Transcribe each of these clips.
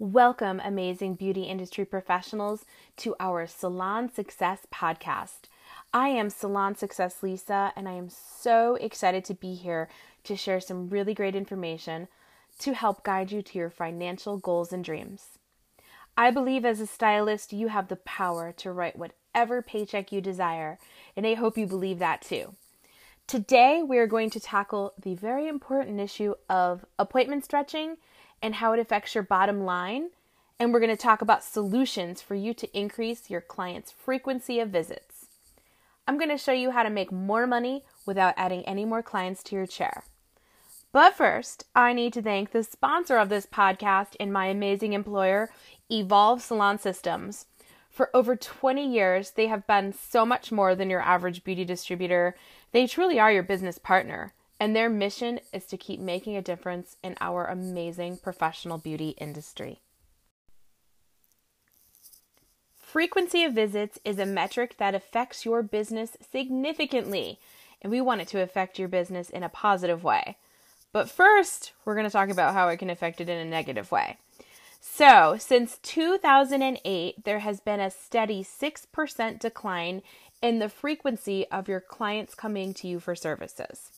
Welcome, amazing beauty industry professionals, to our Salon Success podcast. I am Salon Success Lisa, and I am so excited to be here to share some really great information to help guide you to your financial goals and dreams. I believe as a stylist, you have the power to write whatever paycheck you desire, and I hope you believe that too. Today, we are going to tackle the very important issue of appointment stretching and how it affects your bottom line. And we're going to talk about solutions for you to increase your clients' frequency of visits. I'm going to show you how to make more money without adding any more clients to your chair. But first, I need to thank the sponsor of this podcast and my amazing employer, Evolve Salon Systems. For over 20 years, they have been so much more than your average beauty distributor. They truly are your business partner, and their mission is to keep making a difference in our amazing professional beauty industry. Frequency of visits is a metric that affects your business significantly, and we want it to affect your business in a positive way. But first, we're going to talk about how it can affect it in a negative way. So, since 2008, there has been a steady 6% decline in the frequency of your clients coming to you for services.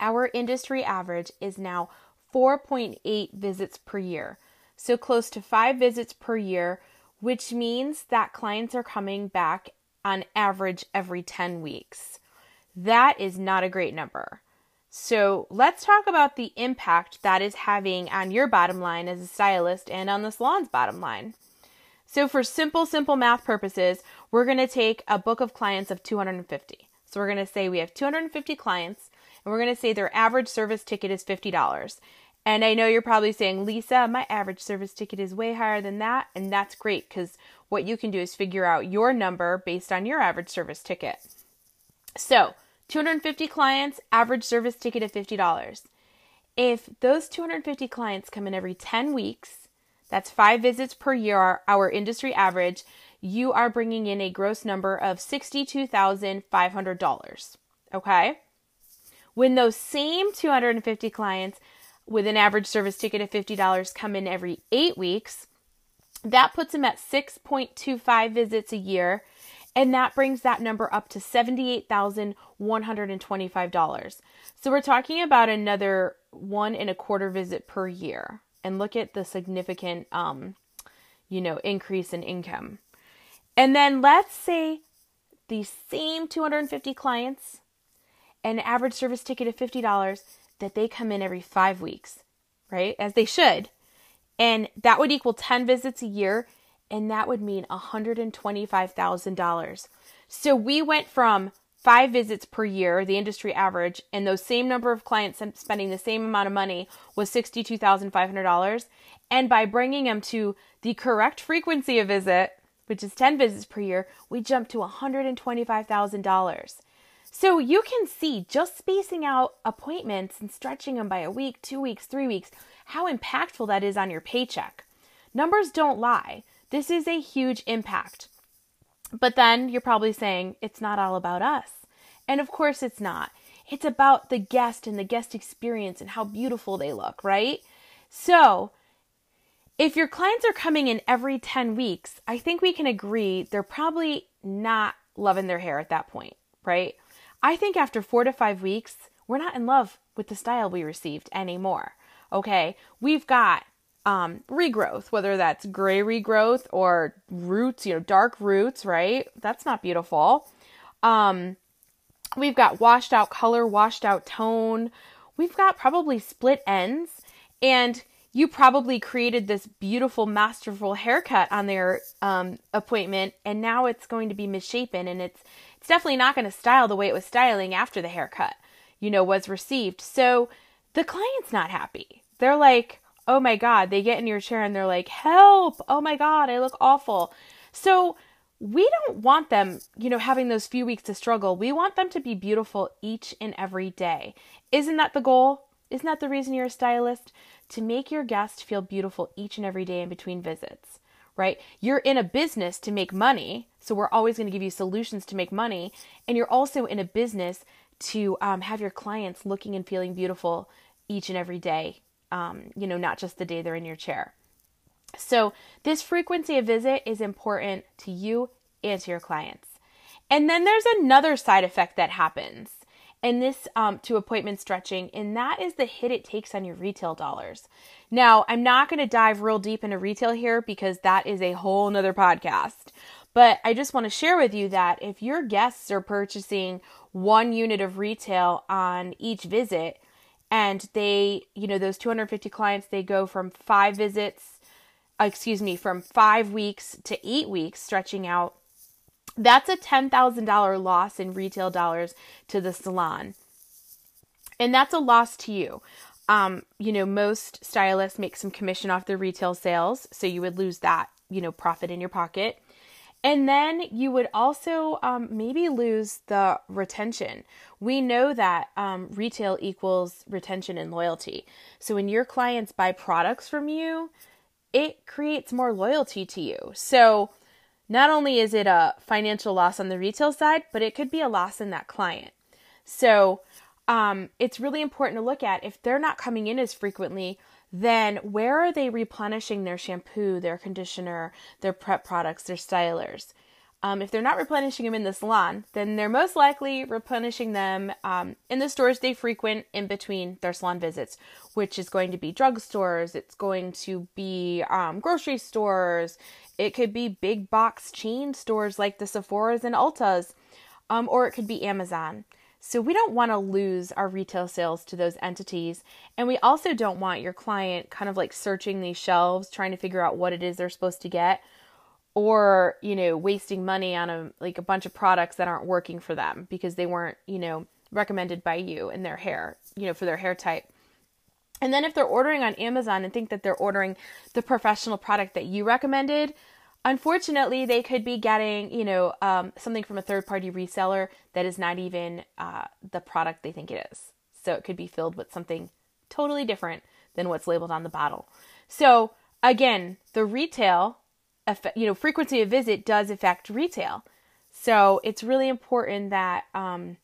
Our industry average is now 4.8 visits per year, so close to five visits per year which means that clients are coming back on average every 10 weeks. That is not a great number. So let's talk about the impact that is having on your bottom line as a stylist and on the salon's bottom line. So, for simple, simple math purposes, we're going to take a book of clients of 250. So, we're going to say we have 250 clients, and we're going to say their average service ticket is $50. And I know you're probably saying, Lisa, my average service ticket is way higher than that. And that's great because what you can do is figure out your number based on your average service ticket. So, 250 clients, average service ticket of $50. If those 250 clients come in every 10 weeks, that's five visits per year, our industry average, you are bringing in a gross number of $62,500. Okay? When those same 250 clients with an average service ticket of $50 come in every eight weeks. That puts them at 6.25 visits a year, and that brings that number up to $78,125. So we're talking about another one and a quarter visit per year. And look at the significant, um, you know, increase in income. And then let's say the same 250 clients, an average service ticket of $50 that they come in every five weeks, right? As they should. And that would equal 10 visits a year, and that would mean $125,000. So we went from five visits per year, the industry average, and those same number of clients spending the same amount of money was $62,500. And by bringing them to the correct frequency of visit, which is 10 visits per year, we jumped to $125,000. So you can see just spacing out appointments and stretching them by a week, two weeks, three weeks, how impactful that is on your paycheck. Numbers don't lie. This is a huge impact. But then you're probably saying it's not all about us. And of course it's not. It's about the guest and the guest experience and how beautiful they look, right? So, if your clients are coming in every 10 weeks, I think we can agree they're probably not loving their hair at that point, right? I think after four to five weeks, we're not in love with the style we received anymore. Okay, we've got um, regrowth, whether that's gray regrowth or roots, you know, dark roots, right? That's not beautiful. Um, we've got washed out color, washed out tone. We've got probably split ends, and you probably created this beautiful, masterful haircut on their um, appointment, and now it's going to be misshapen, and it's it's definitely not going to style the way it was styling after the haircut, you know, was received. So the client's not happy. They're like, oh my God, they get in your chair and they're like, help, oh my God, I look awful. So we don't want them, you know, having those few weeks to struggle. We want them to be beautiful each and every day. Isn't that the goal? Isn't that the reason you're a stylist? To make your guest feel beautiful each and every day in between visits right? You're in a business to make money, so we're always going to give you solutions to make money, and you're also in a business to um, have your clients looking and feeling beautiful each and every day. Um, you know, not just the day they're in your chair. So, this frequency of visit is important to you and to your clients. And then there's another side effect that happens, and this um, to appointment stretching, and that is the hit it takes on your retail dollars. Now, I'm not going to dive real deep into retail here because that is a whole nother podcast. But I just want to share with you that if your guests are purchasing one unit of retail on each visit, and they, you know, those 250 clients, they go from five visits, uh, excuse me, from five weeks to eight weeks, stretching out. That's a $10,000 loss in retail dollars to the salon. And that's a loss to you. Um, you know, most stylists make some commission off their retail sales, so you would lose that, you know, profit in your pocket. And then you would also um, maybe lose the retention. We know that um, retail equals retention and loyalty. So when your clients buy products from you, it creates more loyalty to you. So not only is it a financial loss on the retail side, but it could be a loss in that client. So um, it's really important to look at if they're not coming in as frequently, then where are they replenishing their shampoo, their conditioner, their prep products, their stylers? Um, if they're not replenishing them in the salon, then they're most likely replenishing them um, in the stores they frequent in between their salon visits, which is going to be drugstores, it's going to be um, grocery stores, it could be big box chain stores like the Sephora's and Ulta's, um, or it could be Amazon. So we don't want to lose our retail sales to those entities. And we also don't want your client kind of like searching these shelves, trying to figure out what it is they're supposed to get or, you know, wasting money on a like a bunch of products that aren't working for them because they weren't, you know, recommended by you in their hair, you know, for their hair type. And then if they're ordering on Amazon and think that they're ordering the professional product that you recommended, unfortunately they could be getting you know um, something from a third party reseller that is not even uh, the product they think it is so it could be filled with something totally different than what's labeled on the bottle so again the retail effect, you know frequency of visit does affect retail so it's really important that um,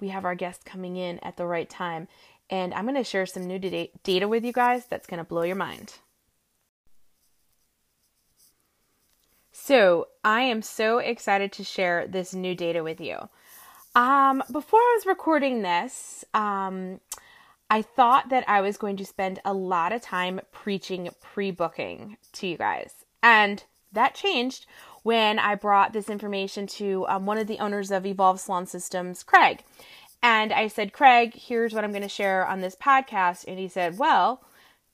we have our guests coming in at the right time and i'm going to share some new data with you guys that's going to blow your mind So, I am so excited to share this new data with you. Um, before I was recording this, um, I thought that I was going to spend a lot of time preaching pre booking to you guys. And that changed when I brought this information to um, one of the owners of Evolve Salon Systems, Craig. And I said, Craig, here's what I'm going to share on this podcast. And he said, Well,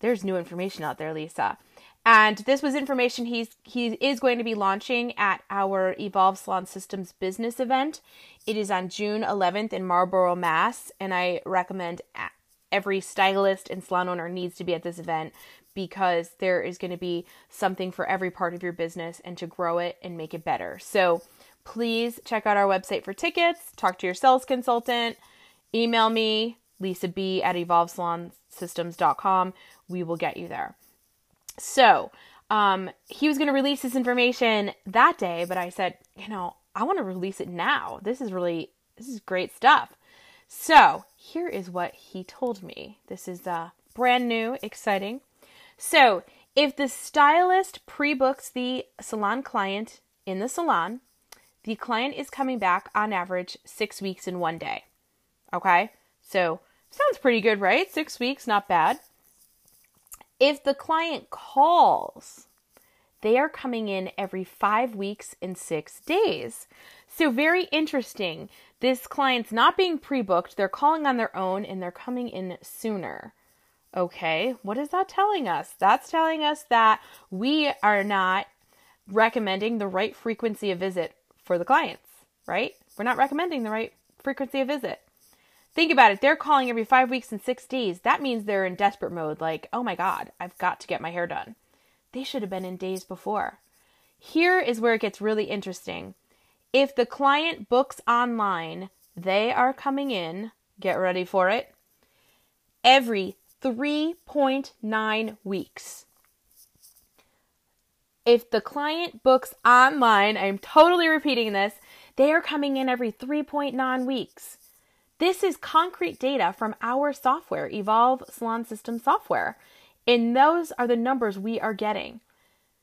there's new information out there, Lisa. And this was information he's he is going to be launching at our Evolve Salon Systems business event. It is on June 11th in Marlborough, Mass, and I recommend every stylist and salon owner needs to be at this event because there is going to be something for every part of your business and to grow it and make it better. So please check out our website for tickets, talk to your sales consultant, email me, Lisa B at evolvesalonsystems.com. We will get you there. So, um, he was going to release this information that day, but I said, you know, I want to release it now. This is really, this is great stuff. So, here is what he told me. This is uh, brand new, exciting. So, if the stylist pre books the salon client in the salon, the client is coming back on average six weeks in one day. Okay? So, sounds pretty good, right? Six weeks, not bad. If the client calls, they are coming in every five weeks and six days. So, very interesting. This client's not being pre booked, they're calling on their own and they're coming in sooner. Okay, what is that telling us? That's telling us that we are not recommending the right frequency of visit for the clients, right? We're not recommending the right frequency of visit. Think about it. They're calling every five weeks and six days. That means they're in desperate mode, like, oh my God, I've got to get my hair done. They should have been in days before. Here is where it gets really interesting. If the client books online, they are coming in, get ready for it, every 3.9 weeks. If the client books online, I'm totally repeating this, they are coming in every 3.9 weeks. This is concrete data from our software, Evolve Salon System software. And those are the numbers we are getting.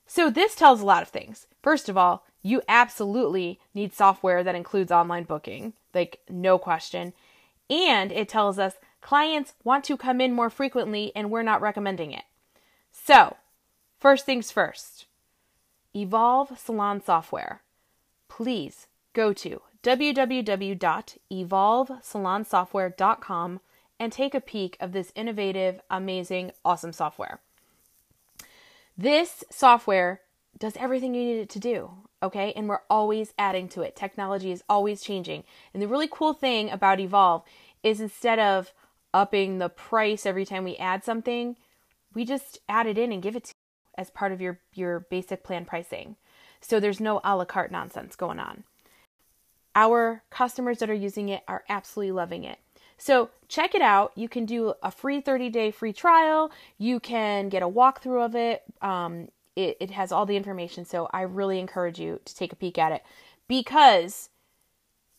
So this tells a lot of things. First of all, you absolutely need software that includes online booking, like no question. And it tells us clients want to come in more frequently and we're not recommending it. So, first things first Evolve Salon Software. Please go to www.evolvesalonsoftware.com and take a peek of this innovative, amazing, awesome software. This software does everything you need it to do, okay? And we're always adding to it. Technology is always changing. And the really cool thing about Evolve is instead of upping the price every time we add something, we just add it in and give it to you as part of your, your basic plan pricing. So there's no a la carte nonsense going on. Our customers that are using it are absolutely loving it. So check it out. You can do a free 30 day free trial. You can get a walkthrough of it. Um, it. It has all the information. So I really encourage you to take a peek at it because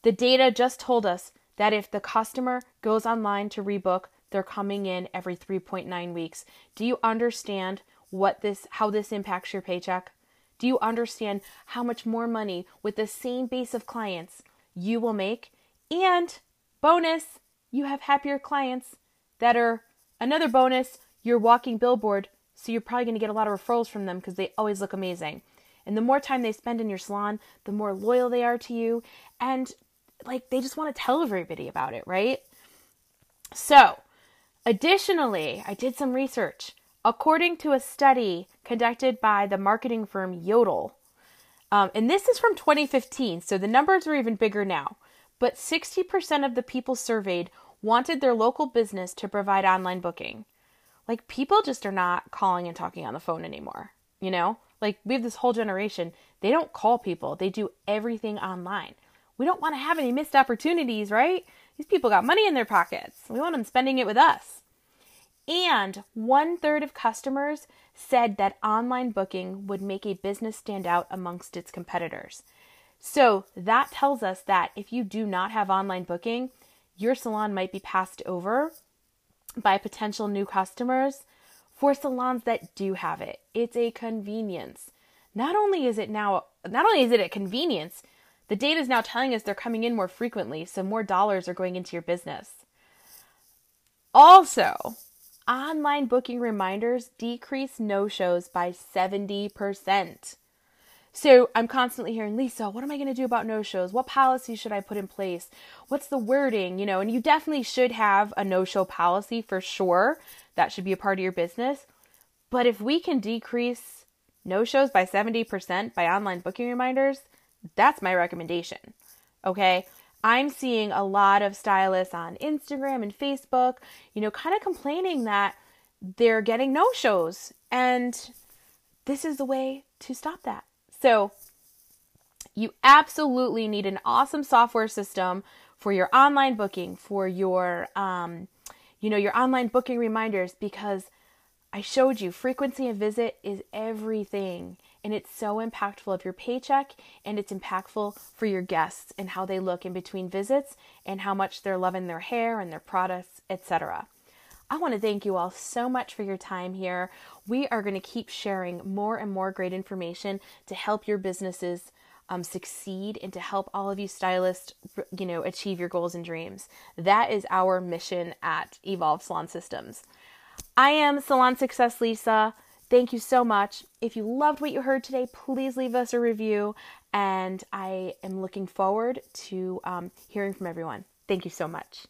the data just told us that if the customer goes online to rebook, they're coming in every 3.9 weeks. Do you understand what this how this impacts your paycheck? Do you understand how much more money with the same base of clients you will make? And bonus, you have happier clients that are another bonus, you're walking billboard, so you're probably going to get a lot of referrals from them because they always look amazing. And the more time they spend in your salon, the more loyal they are to you and like they just want to tell everybody about it, right? So, additionally, I did some research. According to a study conducted by the marketing firm Yodle, um, and this is from 2015, so the numbers are even bigger now but 60% of the people surveyed wanted their local business to provide online booking. Like, people just are not calling and talking on the phone anymore, you know? Like, we have this whole generation, they don't call people, they do everything online. We don't want to have any missed opportunities, right? These people got money in their pockets. We want them spending it with us. And one third of customers said that online booking would make a business stand out amongst its competitors. So that tells us that if you do not have online booking, your salon might be passed over by potential new customers for salons that do have it. It's a convenience. Not only is it now not only is it a convenience, the data is now telling us they're coming in more frequently, so more dollars are going into your business. Also, online booking reminders decrease no-shows by 70%. So I'm constantly hearing, Lisa, what am I going to do about no shows? What policy should I put in place? What's the wording? You know, and you definitely should have a no show policy for sure. That should be a part of your business. But if we can decrease no shows by 70% by online booking reminders, that's my recommendation. Okay. I'm seeing a lot of stylists on Instagram and Facebook, you know, kind of complaining that they're getting no shows. And this is the way to stop that. So, you absolutely need an awesome software system for your online booking, for your, um, you know, your online booking reminders, because I showed you frequency of visit is everything. And it's so impactful of your paycheck and it's impactful for your guests and how they look in between visits and how much they're loving their hair and their products, etc. I want to thank you all so much for your time here. We are going to keep sharing more and more great information to help your businesses um, succeed and to help all of you stylists, you know, achieve your goals and dreams. That is our mission at Evolve Salon Systems. I am Salon Success Lisa. Thank you so much. If you loved what you heard today, please leave us a review. And I am looking forward to um, hearing from everyone. Thank you so much.